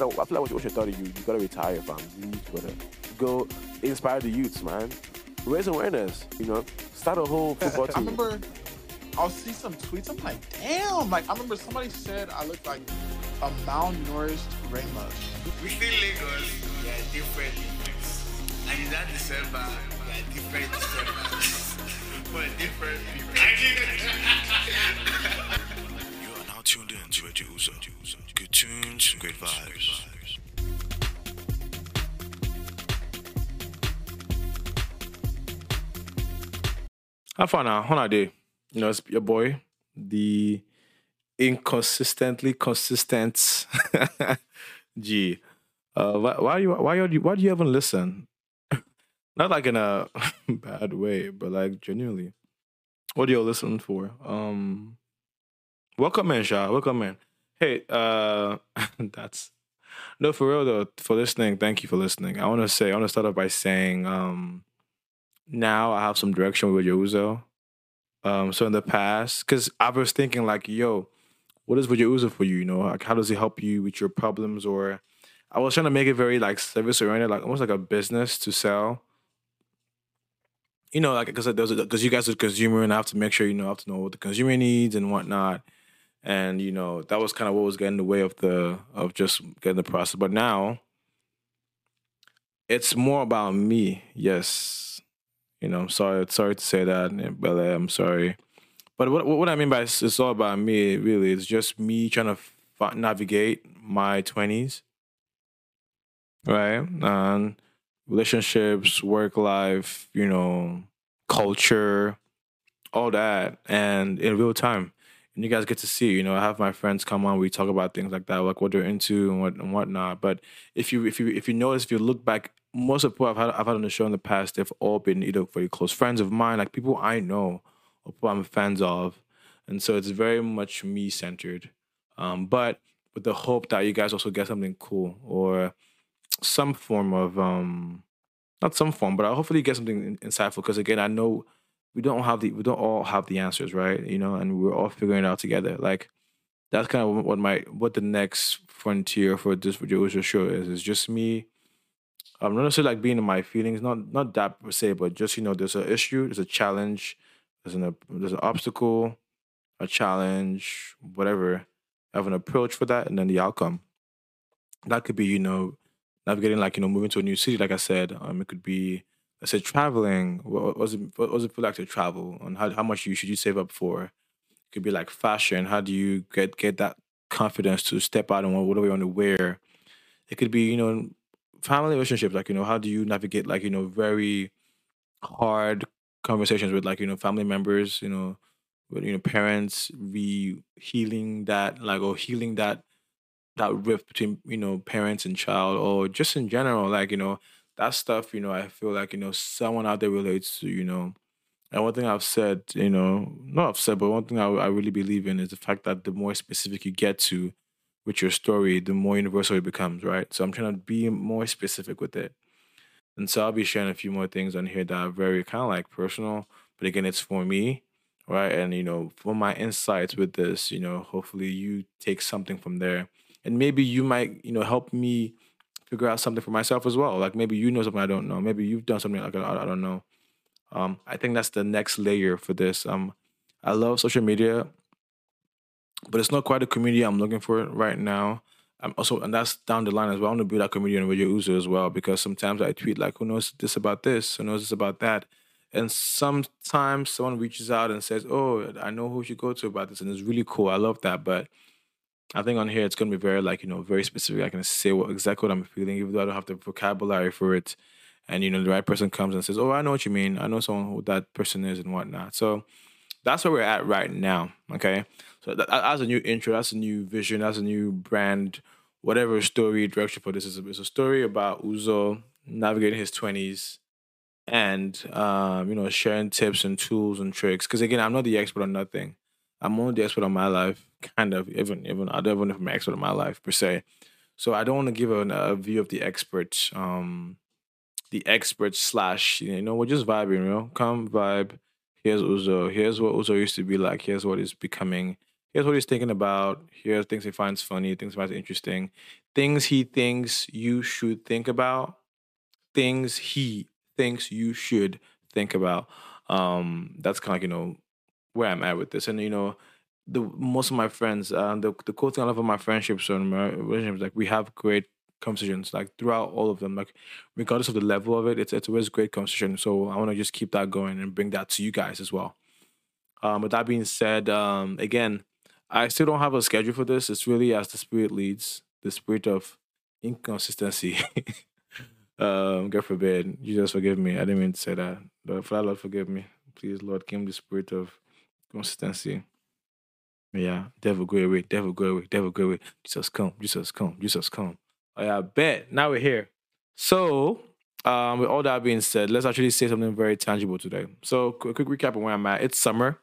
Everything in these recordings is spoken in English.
after, after like what you're 30, you, you gotta retire, fam. You need to go, to, go inspire the youths, man. Raise awareness, you know. Start a whole football team. I remember I'll see some tweets. I'm like, damn. Like I remember somebody said I look like a malnourished Ramos. We still Lagos, we are different And in that December, we are different December. For different people. you are now tuned in to Radio Uzo. Tunes, great vibes. How far now? How day? You know, it's your boy, the inconsistently consistent G. Uh, why, why you why are you why do you even listen? Not like in a bad way, but like genuinely. What do you listen for? Um, welcome in, Sha. Welcome in. Hey, uh, that's no for real though. For listening, thank you for listening. I want to say I want to start off by saying, um, now I have some direction with Uzo. Um, so in the past, because I was thinking like, yo, what is Video Uzo for you? You know, like how does it help you with your problems? Or I was trying to make it very like service oriented, like almost like a business to sell. You know, like because because you guys are consumer and I have to make sure you know I have to know what the consumer needs and whatnot. And you know that was kind of what was getting in the way of the of just getting the process. But now it's more about me. Yes, you know, I'm sorry, sorry to say that, eh, but I'm sorry. But what what I mean by it's, it's all about me, really. It's just me trying to f- navigate my twenties, right? And relationships, work life, you know, culture, all that, and in real time. And you guys get to see, you know, I have my friends come on. We talk about things like that, like what they're into and what and whatnot. But if you if you if you notice, if you look back most of people I've had, I've had on the show in the past, they've all been either very close friends of mine, like people I know or people I'm fans of. And so it's very much me centered. Um, but with the hope that you guys also get something cool or some form of, um, not some form, but I hopefully get something insightful. Because again, I know we don't have the, we don't all have the answers, right? You know, and we're all figuring it out together. Like that's kind of what my, what the next frontier for this video show is. It's just me I'm not necessarily like being in my feelings, not not that per se, but just you know, there's an issue, there's a challenge, there's an there's an obstacle, a challenge, whatever. I have an approach for that, and then the outcome. That could be you know, navigating like you know, moving to a new city. Like I said, um, it could be Said traveling. What was it? What was it like to travel? And how how much you should you save up for? It could be like fashion. How do you get get that confidence to step out and what whatever you want to wear? It could be you know family relationships, like, you know, how do you navigate like, you know, very hard conversations with like, you know, family members, you know, with you know, parents, re healing that like or healing that that rift between, you know, parents and child or just in general, like, you know, that stuff, you know, I feel like, you know, someone out there relates to, you know. And one thing I've said, you know, not I've said, but one thing I, I really believe in is the fact that the more specific you get to, with your story, the more universal it becomes, right? So I'm trying to be more specific with it. And so I'll be sharing a few more things on here that are very kind of like personal, but again, it's for me, right? And you know, for my insights with this, you know, hopefully you take something from there, and maybe you might, you know, help me figure out something for myself as well. Like maybe you know something I don't know, maybe you've done something like I, I don't know. Um, I think that's the next layer for this. Um, I love social media but it's not quite a community I'm looking for right now. I'm also, and that's down the line as well. I want to build that community on Radio Uzo as well because sometimes I tweet like, "Who knows this about this? Who knows this about that?" And sometimes someone reaches out and says, "Oh, I know who you should go to about this," and it's really cool. I love that, but I think on here it's gonna be very like you know very specific. I can say what exactly what I'm feeling, even though I don't have the vocabulary for it. And you know the right person comes and says, "Oh, I know what you mean. I know someone who that person is and whatnot." So that's where we're at right now. Okay, so that, that's a new intro. That's a new vision. That's a new brand. Whatever story direction for this is, it's a story about Uzo navigating his twenties and um, you know sharing tips and tools and tricks. Because again, I'm not the expert on nothing. I'm only the expert on my life, kind of. Even even I don't even know if I'm an expert on my life per se. So I don't want to give a, view of the expert, um, the expert slash. You know, we're just vibing, you know, come vibe here's Uzo, here's what Uzo used to be like, here's what he's becoming, here's what he's thinking about. Here's things he finds funny, things he finds interesting, things he thinks you should think about, things he thinks you should think about. Um, that's kind of you know, where I'm at with this. And, you know, the most of my friends, uh, the, the cool thing I love about my friendships and my relationships, like we have great conversations, like throughout all of them, like regardless of the level of it, it's, it's always great conversation. So I want to just keep that going and bring that to you guys as well. Um, with that being said, um, again, I still don't have a schedule for this. It's really as the spirit leads, the spirit of inconsistency. um, God forbid, Jesus forgive me. I didn't mean to say that. But that, Lord, forgive me. Please, Lord, give me the spirit of consistency. Yeah, devil go away, devil go away, devil go away. Jesus come, Jesus come, Jesus come. Oh yeah, bet. Now we're here. So, um, with all that being said, let's actually say something very tangible today. So, quick, quick recap of where I'm at. It's summer.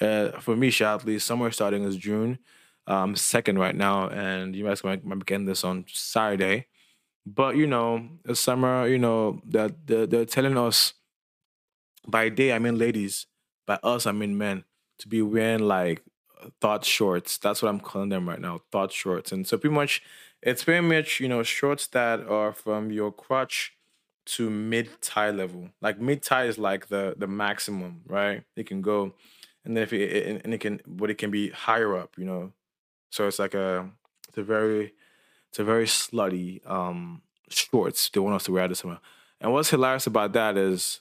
Uh, for me, at least, summer starting is June um, second right now, and you guys might, might be getting this on Saturday. But you know, it's summer. You know that they're, they're telling us by day, I mean ladies. By us, I mean men to be wearing like thought shorts. That's what I'm calling them right now, thought shorts. And so pretty much, it's very much you know shorts that are from your crotch to mid tie level. Like mid tie is like the the maximum, right? It can go, and then if it and it can, but it can be higher up, you know. So it's like a it's a very it's a very slutty um shorts they want us to wear this summer. And what's hilarious about that is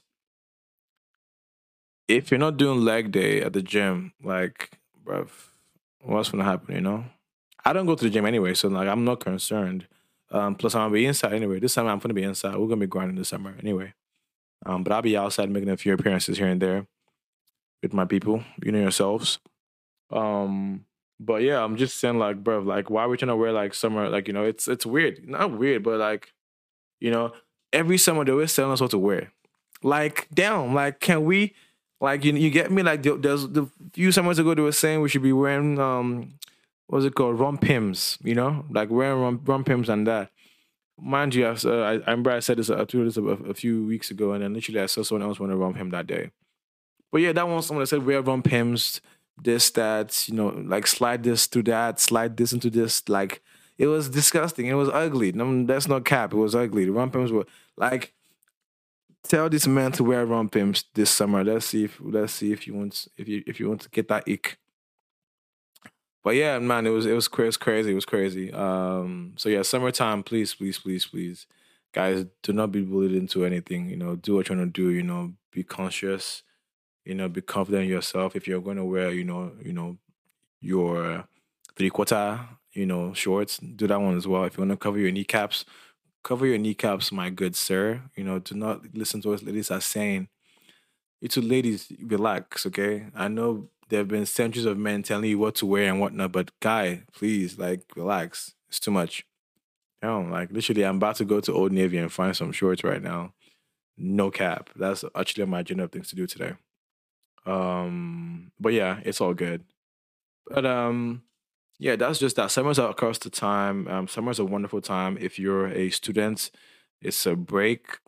if you're not doing leg day at the gym, like, bruv, what's gonna happen, you know? I don't go to the gym anyway, so like I'm not concerned. Um, plus I'm gonna be inside anyway. This summer I'm gonna be inside. We're gonna be grinding this summer anyway. Um, but I'll be outside making a few appearances here and there with my people, you know yourselves. Um, but yeah, I'm just saying like, bro, like why are we trying to wear like summer? Like, you know, it's it's weird. Not weird, but like, you know, every summer they always telling us what to wear. Like, damn, like can we like you you get me? Like there's the few summers ago they were saying we should be wearing um what's it called? Rompims, you know? Like wearing rum, rompims and that. Mind you, I, uh, I, I remember I said this, I this a, a, few weeks ago, and then literally I saw someone else wearing a rompim that day. But yeah, that one someone that said wear rompims, this, that, you know, like slide this to that, slide this into this. Like it was disgusting. It was ugly. No, that's not cap. It was ugly. The rompims were like tell this man to wear rompims this summer. Let's see if let's see if you want if you if you want to get that ick. But yeah, man, it was it was, it was crazy. It was crazy. Um, so yeah, summertime, please, please, please, please, guys, do not be bullied into anything. You know, do what you want to do. You know, be conscious. You know, be confident in yourself. If you're going to wear, you know, you know, your three quarter, you know, shorts, do that one as well. If you want to cover your kneecaps, cover your kneecaps, my good sir. You know, do not listen to what ladies are saying. You two ladies, relax, okay? I know there have been centuries of men telling you what to wear and whatnot, but guy, please, like, relax. It's too much. You know, like literally, I'm about to go to Old Navy and find some shorts right now. No cap. That's actually my agenda of things to do today. Um, but yeah, it's all good. But um, yeah, that's just that. Summers are across the time. Um, summer's a wonderful time if you're a student. It's a break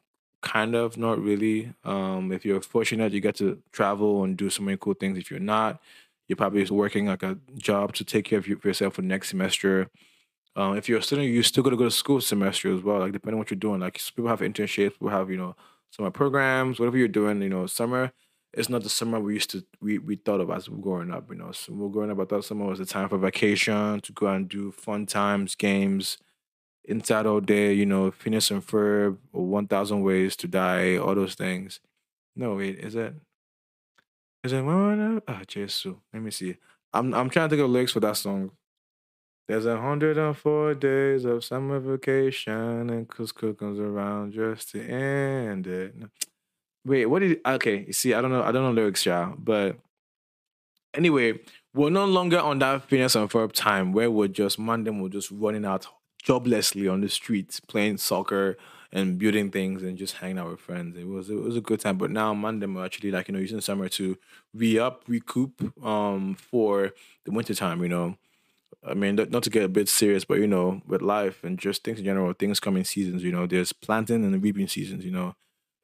kind of not really um if you're fortunate you get to travel and do so many cool things if you're not you're probably working like a job to take care of yourself for next semester um if you're a student you're still going to go to school semester as well like depending on what you're doing like people have internships people have you know summer programs whatever you're doing you know summer it's not the summer we used to we, we thought of as growing up you know so we are growing up i thought summer was the time for vacation to go and do fun times games inside all day, you know, Phineas and Ferb or 1000 Ways to Die, all those things. No, wait, is that? Is it? One? Ah, Jesus. Let me see. I'm I'm trying to think of lyrics for that song. There's a hundred and four days of summer vacation, and school comes around just to end it. Wait, what did? Okay, you see, I don't know, I don't know lyrics, y'all. But anyway, we're no longer on that Phineas and Ferb time where we're just Monday, we're just running out joblessly on the streets playing soccer and building things and just hanging out with friends. It was it was a good time. But now Monday we're actually like you know using summer to re up, recoup um for the winter time. You know, I mean not to get a bit serious, but you know with life and just things in general, things come in seasons. You know, there's planting and reaping seasons. You know,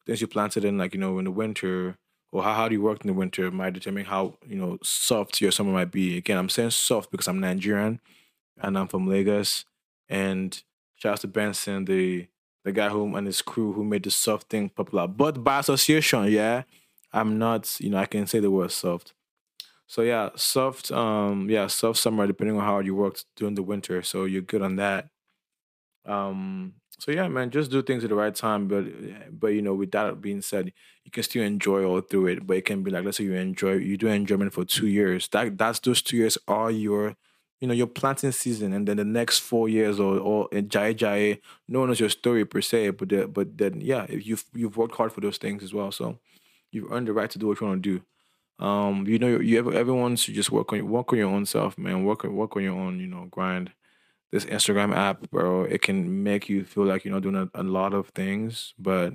things you planted in like you know in the winter or how hard you worked in the winter might determine how you know soft your summer might be. Again, I'm saying soft because I'm Nigerian and I'm from Lagos. And shout out to Benson, the the guy who and his crew who made the soft thing popular. But by association, yeah, I'm not. You know, I can say the word soft. So yeah, soft. Um, yeah, soft summer depending on how you worked during the winter. So you're good on that. Um, so yeah, man, just do things at the right time. But but you know, with that being said, you can still enjoy all through it. But it can be like, let's say you enjoy you do enjoyment for two years. That that's those two years are your you know your planting season, and then the next four years or or jai jai, no one knows your story per se. But the, but then yeah, you've you've worked hard for those things as well. So you've earned the right to do what you want to do. Um, you know, you everyone should just work on work on your own self, man. Work work on your own, you know, grind this Instagram app, bro, it can make you feel like you're not doing a, a lot of things, but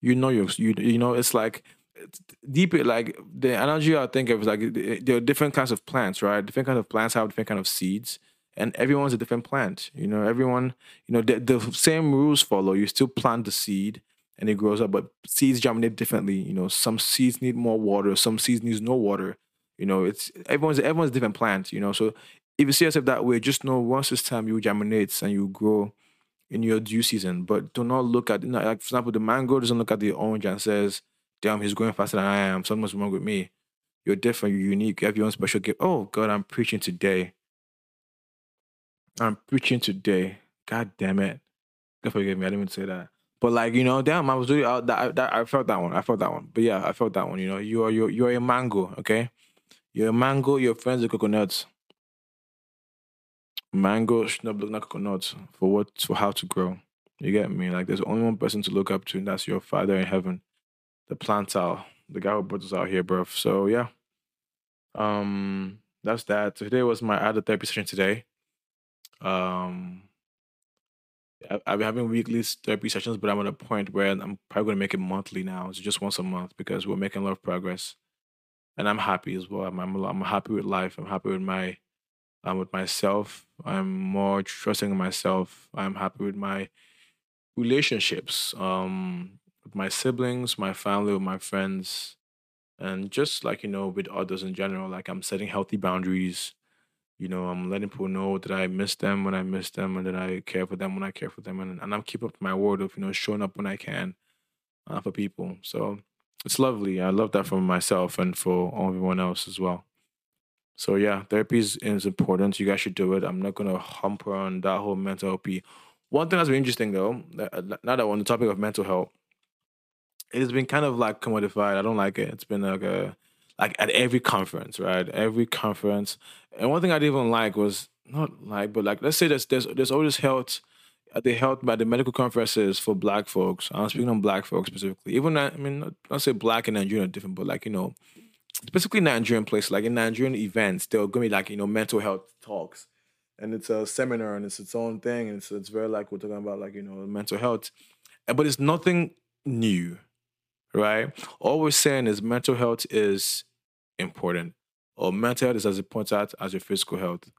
you know you you you know it's like it's deep like the analogy I think of is like there are different kinds of plants, right? Different kinds of plants have different kind of seeds, and everyone's a different plant. You know, everyone, you know, the, the same rules follow. You still plant the seed and it grows up, but seeds germinate differently. You know, some seeds need more water, some seeds needs no water. You know, it's everyone's everyone's different plant. You know, so if you see yourself that way, just know once this time you germinate and you grow in your due season. But do not look at, you know, like for example, the mango doesn't look at the orange and says, "Damn, he's growing faster than I am. Something's wrong with me." You're different. You're unique. You have your own special gift. Oh God, I'm preaching today. I'm preaching today. God damn it. God forgive me. I didn't even say that. But like you know, damn, I was really out. That, that I felt that one. I felt that one. But yeah, I felt that one. You know, you are you're, you're a mango. Okay, you're a mango. Your friends are coconuts mango should not look coconut for what for how to grow. You get me? Like there's only one person to look up to, and that's your father in heaven, the planter, the guy who brought us out here, bro. So yeah. Um that's that. Today was my other therapy session today. Um I've been having weekly therapy sessions, but I'm at a point where I'm probably gonna make it monthly now. It's just once a month because we're making a lot of progress, and I'm happy as well. I'm I'm, I'm happy with life. I'm happy with my I'm with myself. I'm more trusting in myself. I'm happy with my relationships, um, with my siblings, my family, with my friends, and just like you know, with others in general. Like I'm setting healthy boundaries. You know, I'm letting people know that I miss them when I miss them, and that I care for them when I care for them, and, and I'm keeping up my word of you know showing up when I can uh, for people. So it's lovely. I love that for myself and for everyone else as well. So yeah, therapy is, is important. You guys should do it. I'm not gonna humper on that whole mental health. One thing that's been interesting though, uh, uh, now that we're on the topic of mental health, it's been kind of like commodified. I don't like it. It's been like a like at every conference, right? Every conference. And one thing I didn't even like was not like, but like let's say there's there's there's always health uh, at the health by the medical conferences for black folks. I'm speaking on black folks specifically. Even I mean not, not say black and Nigerian are different, but like, you know, specifically Nigerian place, like in Nigerian events, there are gonna be like, you know, mental health talks. And it's a seminar and it's its own thing. And it's, it's very like we're talking about like, you know, mental health. But it's nothing new, right? All we're saying is mental health is important. Or mental health is as important as your physical health.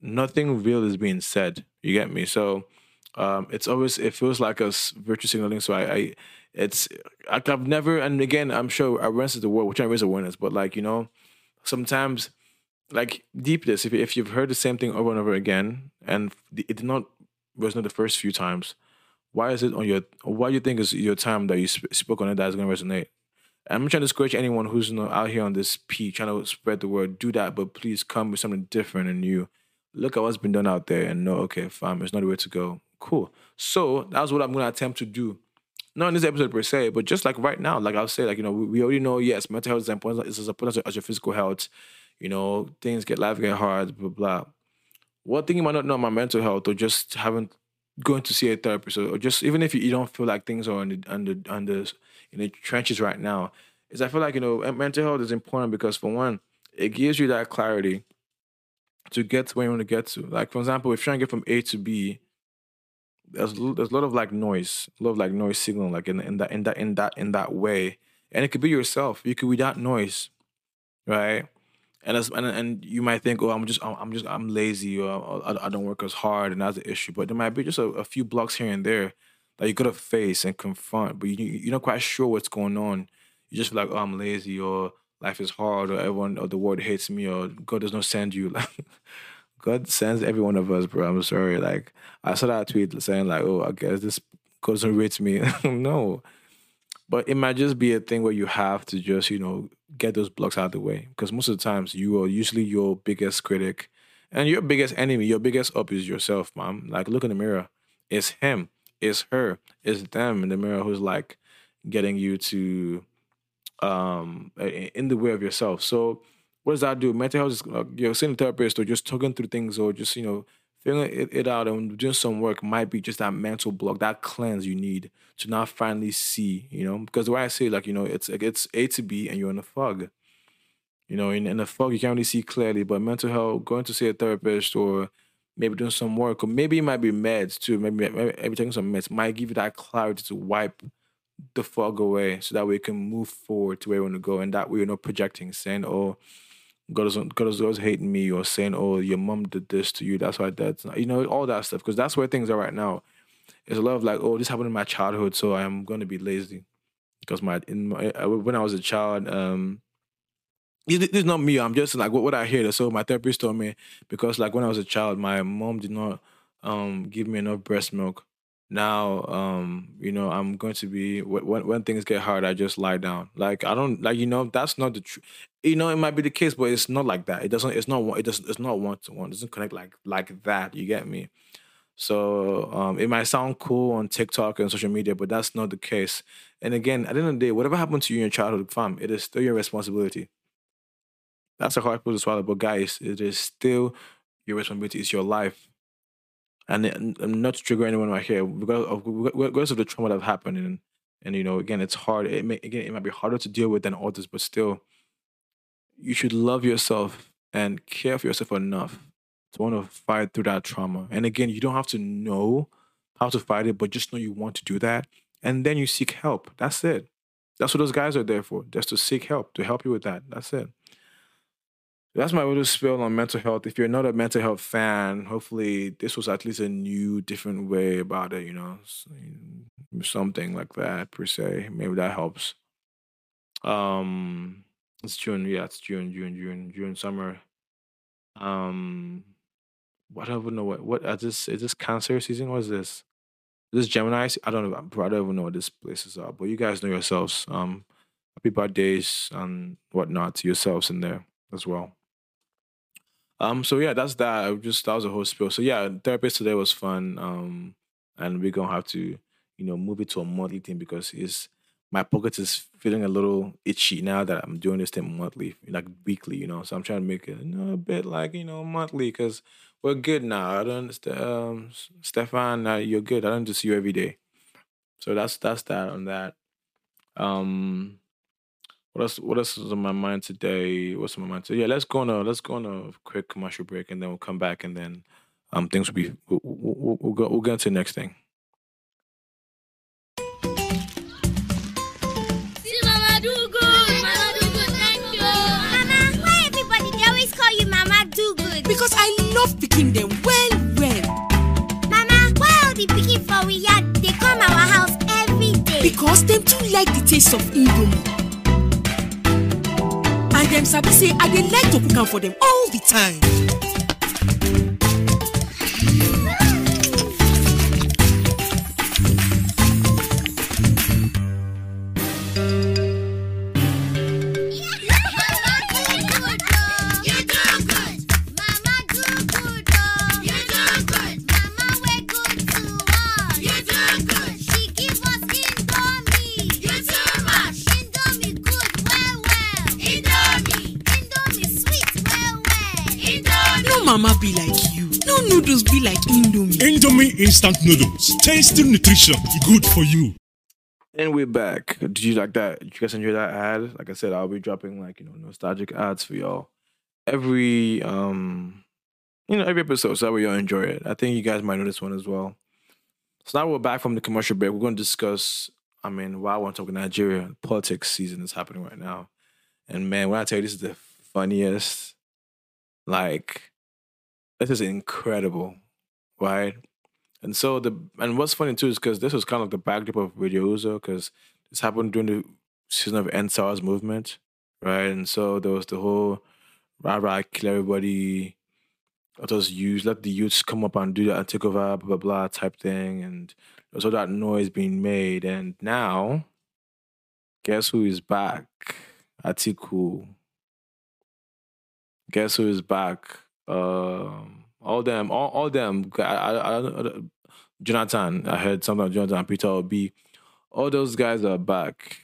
Nothing real is being said. You get me? So um, it's always it feels like a virtue signaling. So I, I it's like I've never, and again, I'm sure awareness is the word. We're trying to raise awareness, but like you know, sometimes like deep this. If if you've heard the same thing over and over again, and it did not resonate the first few times, why is it on your? Why do you think is your time that you sp- spoke on it that is going to resonate? I'm trying to discourage anyone who's know, out here on this P trying to spread the word. Do that, but please come with something different and new. Look at what's been done out there and know, okay, fine, it's not the way to go. Cool. So that's what I'm going to attempt to do not in this episode per se, but just like right now, like I'll say, like, you know, we, already know, yes, mental health is important, it's as important as your physical health. You know, things get life get hard, blah, blah. One thing you might not know about mental health or just haven't going to see a therapist or just even if you, you don't feel like things are under under under in the trenches right now, is I feel like, you know, mental health is important because for one, it gives you that clarity to get to where you want to get to. Like for example, if you're trying to get from A to B, there's there's a lot of like noise, a lot of like noise signaling, like in in that in that in that in that way, and it could be yourself. You could be that noise, right? And as, and and you might think, oh, I'm just I'm just I'm lazy or I, I don't work as hard, and that's the issue. But there might be just a, a few blocks here and there that you gotta face and confront, but you you're not quite sure what's going on. you just feel like, oh, I'm lazy or life is hard or everyone or the world hates me or God does not send you. Like God sends every one of us, bro. I'm sorry. Like I saw that tweet saying like, oh, I guess this doesn't rate me. no. But it might just be a thing where you have to just, you know, get those blocks out of the way. Because most of the times you are usually your biggest critic and your biggest enemy, your biggest up is yourself, mom. Like look in the mirror. It's him, it's her, it's them in the mirror who's like getting you to um in the way of yourself. So what does that do? Mental health is uh, you're seeing a therapist or just talking through things or just, you know, figuring it, it out and doing some work might be just that mental block, that cleanse you need to now finally see, you know, because the way I say, like, you know, it's it's A to B and you're in a fog. You know, in, in a fog, you can't really see clearly, but mental health, going to see a therapist or maybe doing some work, or maybe it might be meds too. Maybe, maybe taking some meds might give you that clarity to wipe the fog away so that we can move forward to where we want to go. And that way, you're not projecting, saying, oh, God is God is always hating me or saying, "Oh, your mom did this to you. That's why that's not, you know all that stuff." Because that's where things are right now. It's a lot of like, "Oh, this happened in my childhood, so I'm going to be lazy." Because my in my, when I was a child, um, this is not me. I'm just like what, what I hear. So my therapist told me because like when I was a child, my mom did not um give me enough breast milk now um you know i'm going to be when when things get hard i just lie down like i don't like you know that's not the truth you know it might be the case but it's not like that. It doesn't it's not it doesn't it's not one to one it doesn't connect like like that. You get me? So um it might sound cool on tiktok and social media but that's not the case. And again at the end of the day whatever happened to you in your childhood fam it is still your responsibility. That's a hard pill to swallow but guys it is still your responsibility. It's your life. And, not to trigger anyone right here because of because of the trauma that happened and and you know again it's hard. It may again it might be harder to deal with than others but still you should love yourself and care for yourself enough to want to fight through that trauma and again you don't have to know how to fight it but just know you want to do that and then you seek help that's it that's what those guys are there for just to seek help to help you with that that's it that's my little spill on mental health. If you're not a mental health fan, hopefully this was at least a new, different way about it. You know, something like that per se. Maybe that helps. Um, it's June. Yeah, it's June, June, June, June, summer. Um, what I don't know what what is this is this Cancer season? What is this? Is this Gemini? I don't know. I don't even know what this places are. But you guys know yourselves. Um, happy birthdays and whatnot to yourselves in there as well. Um, so yeah, that's that. I just that was a whole spiel. So yeah, therapist today was fun. Um, and we're gonna have to, you know, move it to a monthly thing because it's my pocket is feeling a little itchy now that I'm doing this thing monthly, like weekly, you know. So I'm trying to make it you know, a bit like you know monthly because we're good now. I don't, um, Stefan, uh, you're good. I don't just see you every day. So that's that's that on that. Um, what else? What else is on my mind today? What's on my mind today? Yeah, let's go on a let's go on a quick commercial break, and then we'll come back, and then um things will be we'll, we'll, we'll go we'll get into the next thing. Because I love picking them well, well. Mama, why all the picking for we yard they come our house every day? Because them too like the taste of Indomie. And them sabi say I dey like to cook am for them all the time. Be like Indomie. Indomie instant noodles. Tasty nutrition. Good for you. And we're back. Did you like that? Did you guys enjoy that ad? Like I said, I'll be dropping like you know nostalgic ads for y'all every um you know every episode, so that way y'all enjoy it. I think you guys might know this one as well. So now we're back from the commercial break. We're going to discuss. I mean, why I want to talk Nigeria politics season is happening right now, and man, when I tell you this is the funniest, like this is incredible, right? And so the and what's funny too is because this was kind of the backdrop of Radio Uzo because this happened during the season of EndSARS movement, right? And so there was the whole rah rah kill everybody. Let us use let the youths come up and do that and take over, blah blah blah type thing, and there's all that noise being made. And now, guess who is back? Atiku. Guess who is back? Um, all them, all, all them. I, I, I, Jonathan, I heard something about Jonathan, Peter Obi. All those guys are back.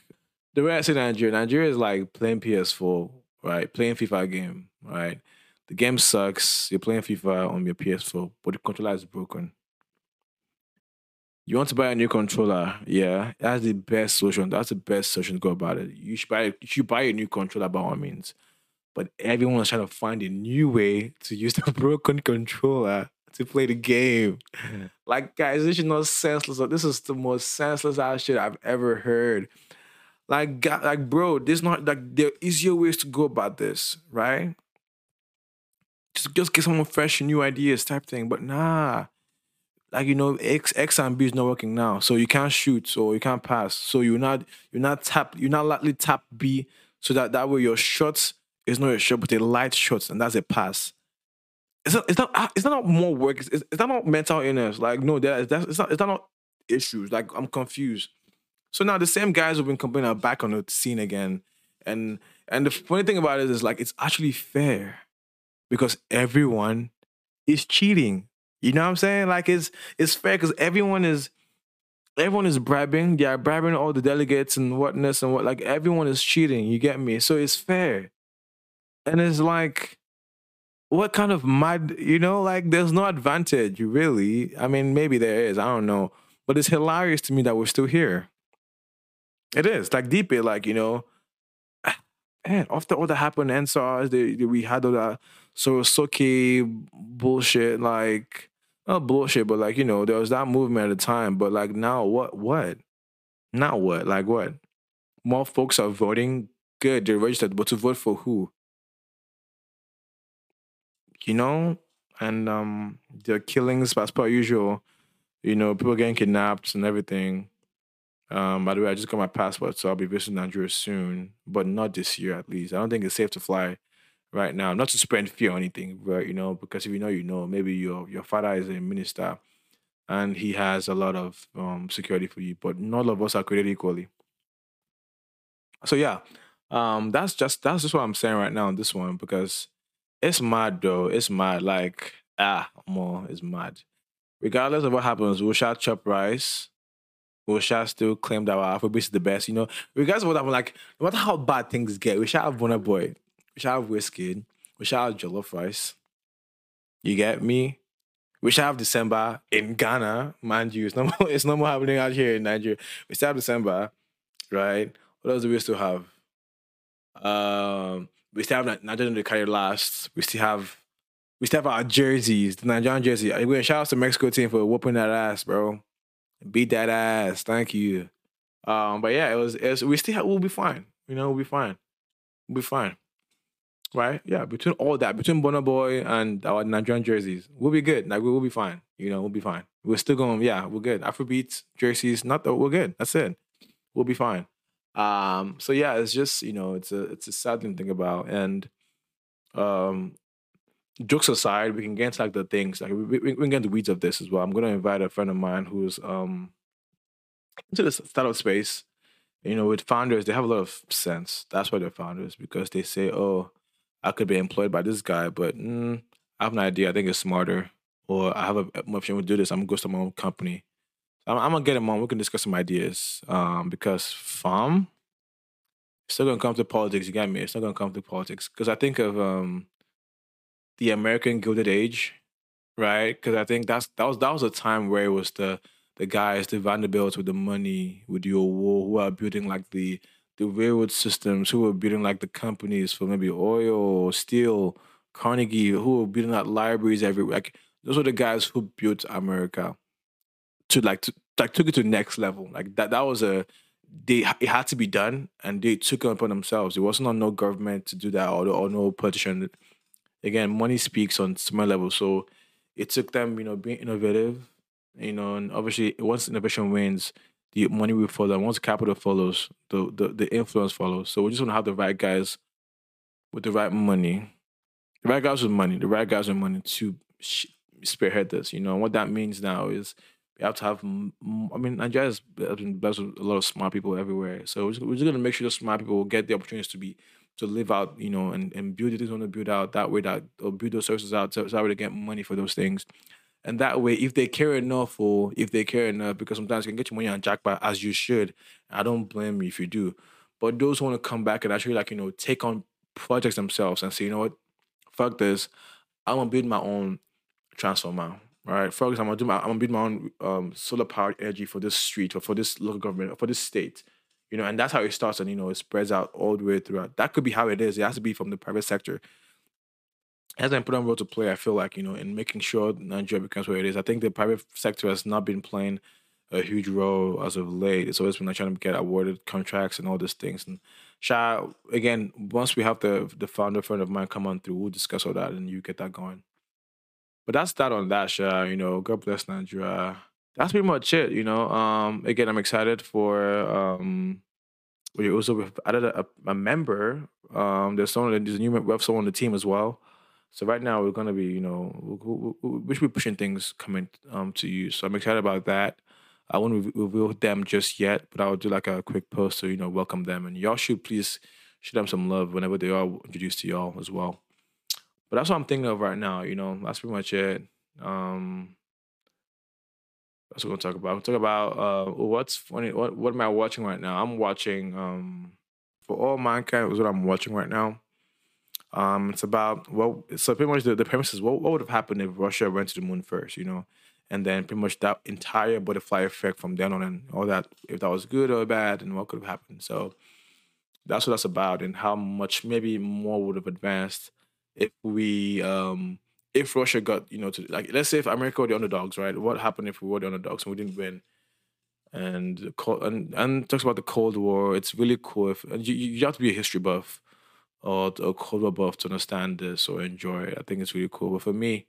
The way I Nigeria, Nigeria is like playing PS4, right? Playing FIFA game, right? The game sucks. You're playing FIFA on your PS4, but the controller is broken. You want to buy a new controller? Yeah, that's the best solution. That's the best solution to go about it. You should buy. You should buy a new controller by all means. But everyone is trying to find a new way to use the broken controller to play the game. Like, guys, this is not senseless. This is the most senseless ass shit I've ever heard. Like, like, bro, this not like there are easier ways to go about this, right? Just, just get someone fresh, new ideas, type thing. But nah, like you know, X X and B is not working now, so you can't shoot so you can't pass. So you're not you're not tap you're not likely tap B, so that that way your shots is not a shot but a light shot, and that's a pass. It's not it's not ah, it's not more work. It's, it's not mental illness. Like no, that that's it's not it's not issues. Like I'm confused. So now the same guys who've been complaining are back on the scene again, and and the funny thing about it is like it's actually fair because everyone is cheating. You know what I'm saying? Like it's it's fair because everyone is everyone is bribing. They are bribing all the delegates and whatnot and what like everyone is cheating. You get me? So it's fair. And it's like, what kind of mad, you know, like there's no advantage, really. I mean, maybe there is, I don't know. But it's hilarious to me that we're still here. It is. Like deep it, like, you know, man, after all that happened, they, they, we had all that sort of Sorosoke bullshit, like not bullshit, but like, you know, there was that movement at the time. But like now what what? Now what? Like what? More folks are voting. Good, they're registered, but to vote for who? You know? And um the killings as per usual, you know, people getting kidnapped and everything. Um, by the way, I just got my passport, so I'll be visiting Nigeria soon, but not this year at least. I don't think it's safe to fly right now. Not to spread fear or anything, but you know, because if you know, you know. Maybe your your father is a minister, and he has a lot of um, security for you, but not all of us are created equally. So yeah, um, that's just that's just what I'm saying right now on this one because it's mad though. It's mad. Like ah, more it's mad. Regardless of what happens, we shall chop rice. We shall still claim that our Afrobeat is the best. You know, regardless of what happens, like no matter how bad things get, we shall have Burna Boy. We shall have whiskey. We shall have jollof rice. You get me? We shall have December in Ghana, mind you. It's more, it's more happening out here in Nigeria. We still have December, right? What else do we still have? Um, we still have Ni- Nigerian to carry last. We still have we still have our jerseys, the Nigerian jersey. I'm to shout out to Mexico team for whooping that ass, bro. Beat that ass. Thank you. Um, but yeah, it was, it was we still have, we'll be fine. You know, we'll be fine. We'll be fine. Right? Yeah, between all that, between Burna Boy and our Nigerian jerseys, we'll be good. Like we will be fine. You know, we'll be fine. We're still going, yeah, we're good. Afrobeats, jerseys, not that we're good. That's it. We'll be fine. Um, so yeah, it's just, you know, it's a it's a sad thing to think about. And um jokes aside, we can get into like the things like we, we, we can get into the weeds of this as well. I'm gonna invite a friend of mine who's um into the startup space. You know, with founders, they have a lot of sense. That's why they're founders because they say, "Oh, I could be employed by this guy, but mm, I have an idea. I think it's smarter, or I have a more option to do this. I'm gonna go start my own company. I'm, I'm gonna get him on. We can discuss some ideas. Um, because farm, it's still gonna come to politics. You get me? It's not gonna come to politics because I think of um the American Gilded Age, right? Because I think that's that was that was a time where it was the the guys, the Vanderbilts with the money, with your war, who are building like the the railroad systems, who were building like the companies for maybe oil or steel, Carnegie, who were building out libraries everywhere. Like those were the guys who built America to like to like took it to the next level. Like that that was a they it had to be done and they took it upon themselves. It wasn't on no government to do that or, or no politician again, money speaks on small level. So it took them, you know, being innovative, you know, and obviously once innovation wins, the money will follow. And once capital follows, the, the the influence follows. So we just want to have the right guys with the right money, the right guys with money, the right guys with money to spearhead this. You know, and what that means now is we have to have. I mean, Nigeria has been blessed with a lot of smart people everywhere. So we're just, we're just gonna make sure those smart people get the opportunities to be to live out, you know, and, and build the things want to build out that way that or build those services out so, so that way they get money for those things. And that way, if they care enough, or if they care enough, because sometimes you can get your money on jackpot as you should. I don't blame you if you do. But those who want to come back and actually like, you know, take on projects themselves and say, you know what, fuck this. I'm gonna build my own transformer. All right. For example, I'm gonna do my I'm gonna build my own um, solar powered energy for this street or for this local government or for this state. You know, and that's how it starts and you know it spreads out all the way throughout. That could be how it is. It has to be from the private sector It has an important role to play. I feel like you know in making sure Nigeria becomes where it is. I think the private sector has not been playing a huge role as of late. It's always been like trying to get awarded contracts and all these things. And Sha, again, once we have the the founder friend of mine come on through, we'll discuss all that and you get that going. But that's that on that, Sha. You know, God bless Nigeria. That's pretty much it. You know, um, again, I'm excited for um, we also added a, a member. Um, there's someone there's a new member, we have someone on the team as well. So right now we're gonna be, you know, we should be pushing things coming um to you. So I'm excited about that. I won't reveal them just yet, but I'll do like a quick post to you know welcome them, and y'all should please show them some love whenever they are introduced to y'all as well. But that's what I'm thinking of right now. You know, that's pretty much it. Um, that's what we're gonna talk about. We'll talk about uh, what's funny. What what am I watching right now? I'm watching um, for all mankind is what I'm watching right now. Um, it's about well, so pretty much the, the premise is what, what would have happened if Russia went to the moon first, you know, and then pretty much that entire butterfly effect from then on and all that, if that was good or bad, and what could have happened. So that's what that's about, and how much maybe more would have advanced if we um if Russia got you know to like let's say if America were the underdogs, right? What happened if we were the underdogs and we didn't win? And and and talks about the Cold War. It's really cool. If and you, you have to be a history buff or a Cold War buff to understand this or enjoy it. I think it's really cool. But for me,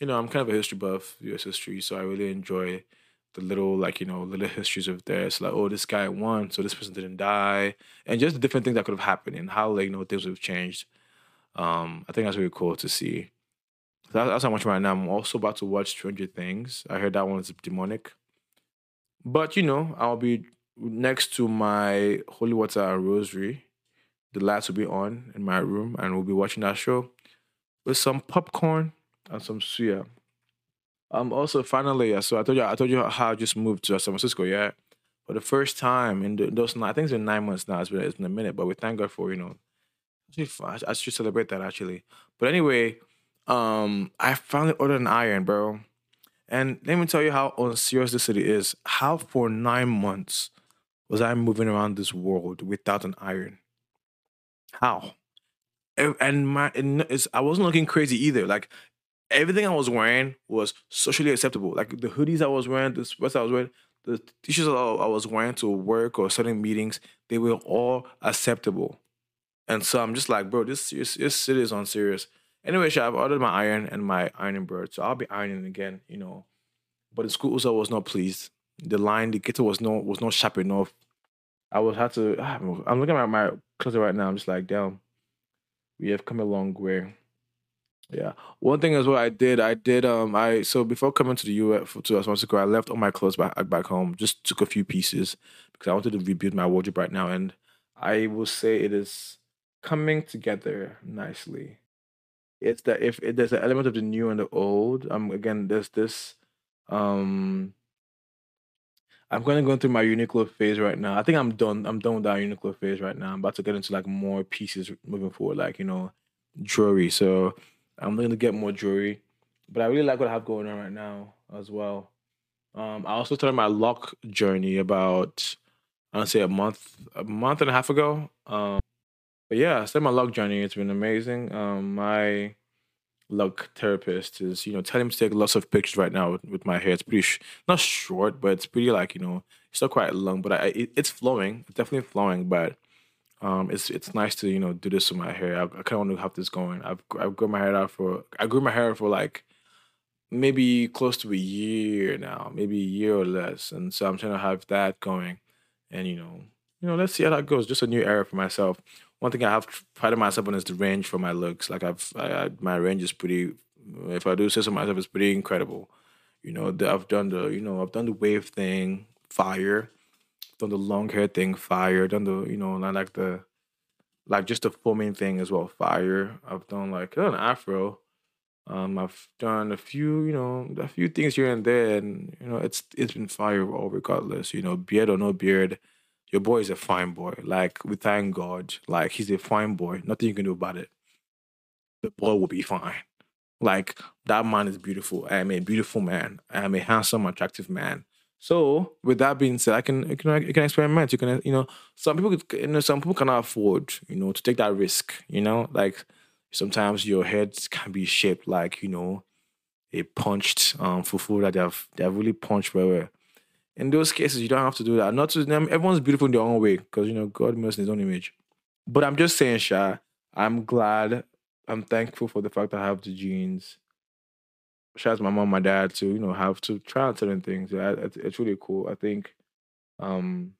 you know, I'm kind of a history buff, U.S. history, so I really enjoy the little like you know little histories of there. It's like oh this guy won, so this person didn't die, and just the different things that could have happened and how like you know things would have changed. Um, I think that's really cool to see. So that- that's how much right now. I'm also about to watch Stranger Things. I heard that one is demonic, but you know I'll be next to my holy water and rosary. The lights will be on in my room, and we'll be watching that show with some popcorn and some suya. Um. Also, finally, so I told you, I told you how I just moved to San Francisco. Yeah, for the first time in those, I think it's been nine months now. It's been, it's been a minute, but we thank God for you know. I should celebrate that actually. But anyway, um, I finally ordered an iron, bro. And let me tell you how unserious this city is. How for nine months was I moving around this world without an iron? How? And- my I wasn't looking crazy either. Like everything I was wearing was socially acceptable. Like the hoodies I was wearing, the sweats I was wearing, the t-shirts I was wearing to work or certain meetings, they were all acceptable. And so I'm just like, bro, this this, this city is unserious. Anyway, Sha, I've ordered my iron and my ironing board, so I'll be ironing again, you know. But the school also was not pleased. The line, the getter was not was not sharp enough. I would have to. ah, I'm looking at my closet right now. I'm just like, damn, we have come a long way. Yeah. One thing is what I did. I did. Um. I so before coming to the U.S. to San Francisco, I left all my clothes back back home. Just took a few pieces because I wanted to rebuild my wardrobe right now, and I will say it is coming together nicely. It's that if, if there's an element of the new and the old. Um. Again, there's this. Um. I'm to go through my Uniqlo phase right now. I think I'm done. I'm done with that Uniqlo phase right now. I'm about to get into like more pieces moving forward, like you know, jewelry. So I'm to get more jewelry, but I really like what I have going on right now as well. Um, I also started my lock journey about I don't say a month, a month and a half ago. Um, but yeah, started my luck journey. It's been amazing. Um, my luck therapist is you know telling me to take lots of pictures right now with, with my hair. It's pretty sh- not short, but it's pretty like you know it's still quite long, but I it, it's flowing, it's definitely flowing. But um, it's it's nice to you know do this with my hair. I, I kind of want to have this going. I've I grew my hair out for I grew my hair for like maybe close to a year now, maybe a year or less. And so I'm trying to have that going. And you know, you know, let's see how that goes. Just a new era for myself. One thing I have prided myself on is the range for my looks. Like I've, I, I, my range is pretty. If I do say so myself, it's pretty incredible. You know, the, I've done the, you know, I've done the wave thing, fire. Done the long hair thing, fire. Done the, you know, like the, like just the foaming thing as well, fire. I've done like an afro. Um, I've done a few, you know, a few things here and there, and you know, it's it's been fire all regardless. You know, beard or no beard, your boy is a fine boy. Like we thank God, like he's a fine boy. Nothing you can do about it. The boy will be fine. Like that man is beautiful. I am a beautiful man. I am a handsome, attractive man. So with that being said, I can you can you can experiment. You can you know some people you know some people cannot afford you know to take that risk. You know like sometimes your head can be shaped like you know a punched um fufu that they have they have really punched well. In those cases, you don't have to do that. Not to them, everyone's beautiful in their own way because you know God makes in His own image. But I'm just saying, Sha, I'm glad, I'm thankful for the fact that I have the genes. Shout out to my mom, my dad to you know have to try out certain things. It's, really cool. I think um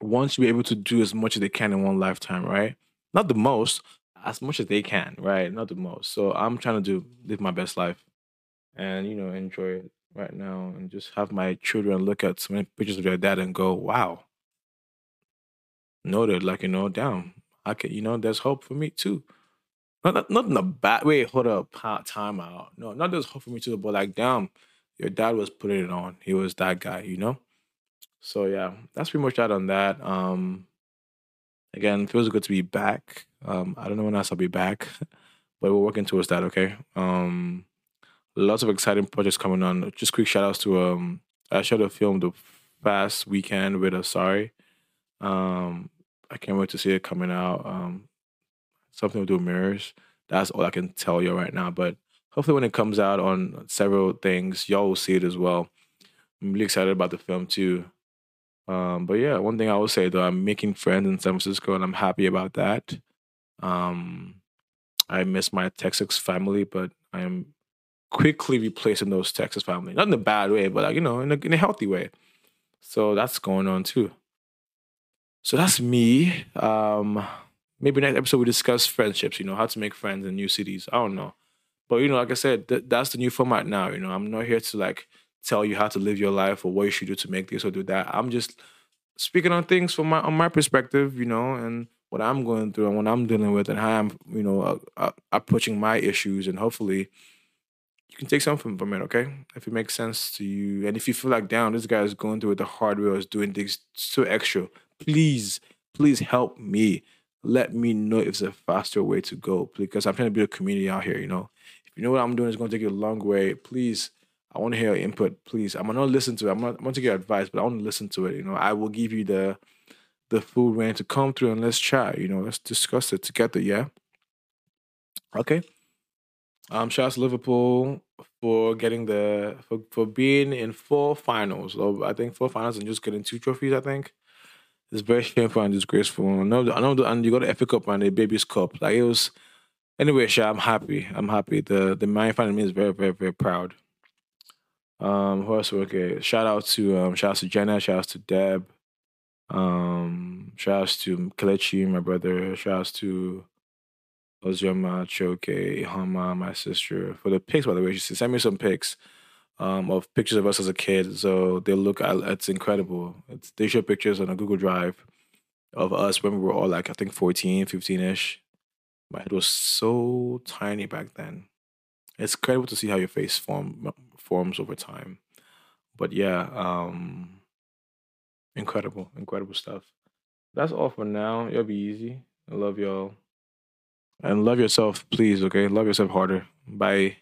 once you're able to do as much as they can in one lifetime, right? Not the most, as much as they can, right? Not the most. So I'm trying to do live my best life and you know enjoy it right now and just have my children look at so many pictures of their dad and go, wow. Noted, like you know, damn, I can, you know, there's hope for me too. Not, not, not in a bad way. Hold up, time out. No, not there's hope for me too, but like, damn, your dad was putting it on. He was that guy, you know. So yeah, that's pretty much that on that. Um, again, feels good to be back. Um, I don't know when else I'll be back, but we're working towards that. Okay. Um, lots of exciting projects coming on. Just quick shout outs to um, I shot a film the past weekend with Asari. Um, I can't wait to see it coming out. Um, something to do with mirrors. That's all I can tell you right now. But hopefully, when it comes out on several things, y'all will see it as well. I'm really excited about the film too. Um, but yeah, one thing I will say though, I'm making friends in San Francisco, and I'm happy about that. Um, I miss my Texas family, but I am quickly replacing those Texas family. Not in a bad way, but like, you know, in a, in a healthy way. So that's going on too. So that's me. Um, maybe next episode we discuss friendships. You know, how to make friends in new cities. I don't know, but you know, like I said, th- that's the new format now. You know, I'm not here to like tell you how to live your life or what you should do to make this or do that. I'm just speaking on things from my on my perspective. You know, and what I'm going through and what I'm dealing with and how I'm, you know, uh, uh, approaching my issues, and hopefully you can take something from it, okay? If it makes sense to you. And if you feel like, down, this guy is going through it the hard way or is doing things so extra, please, please help me. Let me know if there's a faster way to go because I'm trying to build a community out here, you know? If you know what I'm doing is going to take you a long way, please, I want to hear your input, please. I'm going to listen to it. I'm not, I'm going to your advice, but I want to listen to it, you know? I will give you the the full range to come through and let's chat, you know? Let's discuss it together, yeah? Okay. Um, shout out to Liverpool for getting the for, for being in four finals. Or I think four finals and just getting two trophies. I think it's very shameful and disgraceful. I know, I know, and you got the FA Cup and the Babies Cup. Like it was. Anyway, Sha, I'm happy. I'm happy. The the man fan is very, very, very proud. Um, who else? Okay, shout out to um, shout out to Jenna. Shout out to Deb. Um, shout out to Kelechi, my brother. Shout out to Ozoma, Choke, Hama, my sister. For the pics, by the way, she sent me some pics um, of pictures of us as a kid. So they look, it's incredible. It's, they show pictures on a Google Drive of us when we were all like, I think 14, 15 ish. My head was so tiny back then. It's incredible to see how your face form forms over time. But yeah, um, incredible, incredible stuff. That's all for now. It'll be easy. I love y'all. And love yourself, please, okay? Love yourself harder. Bye.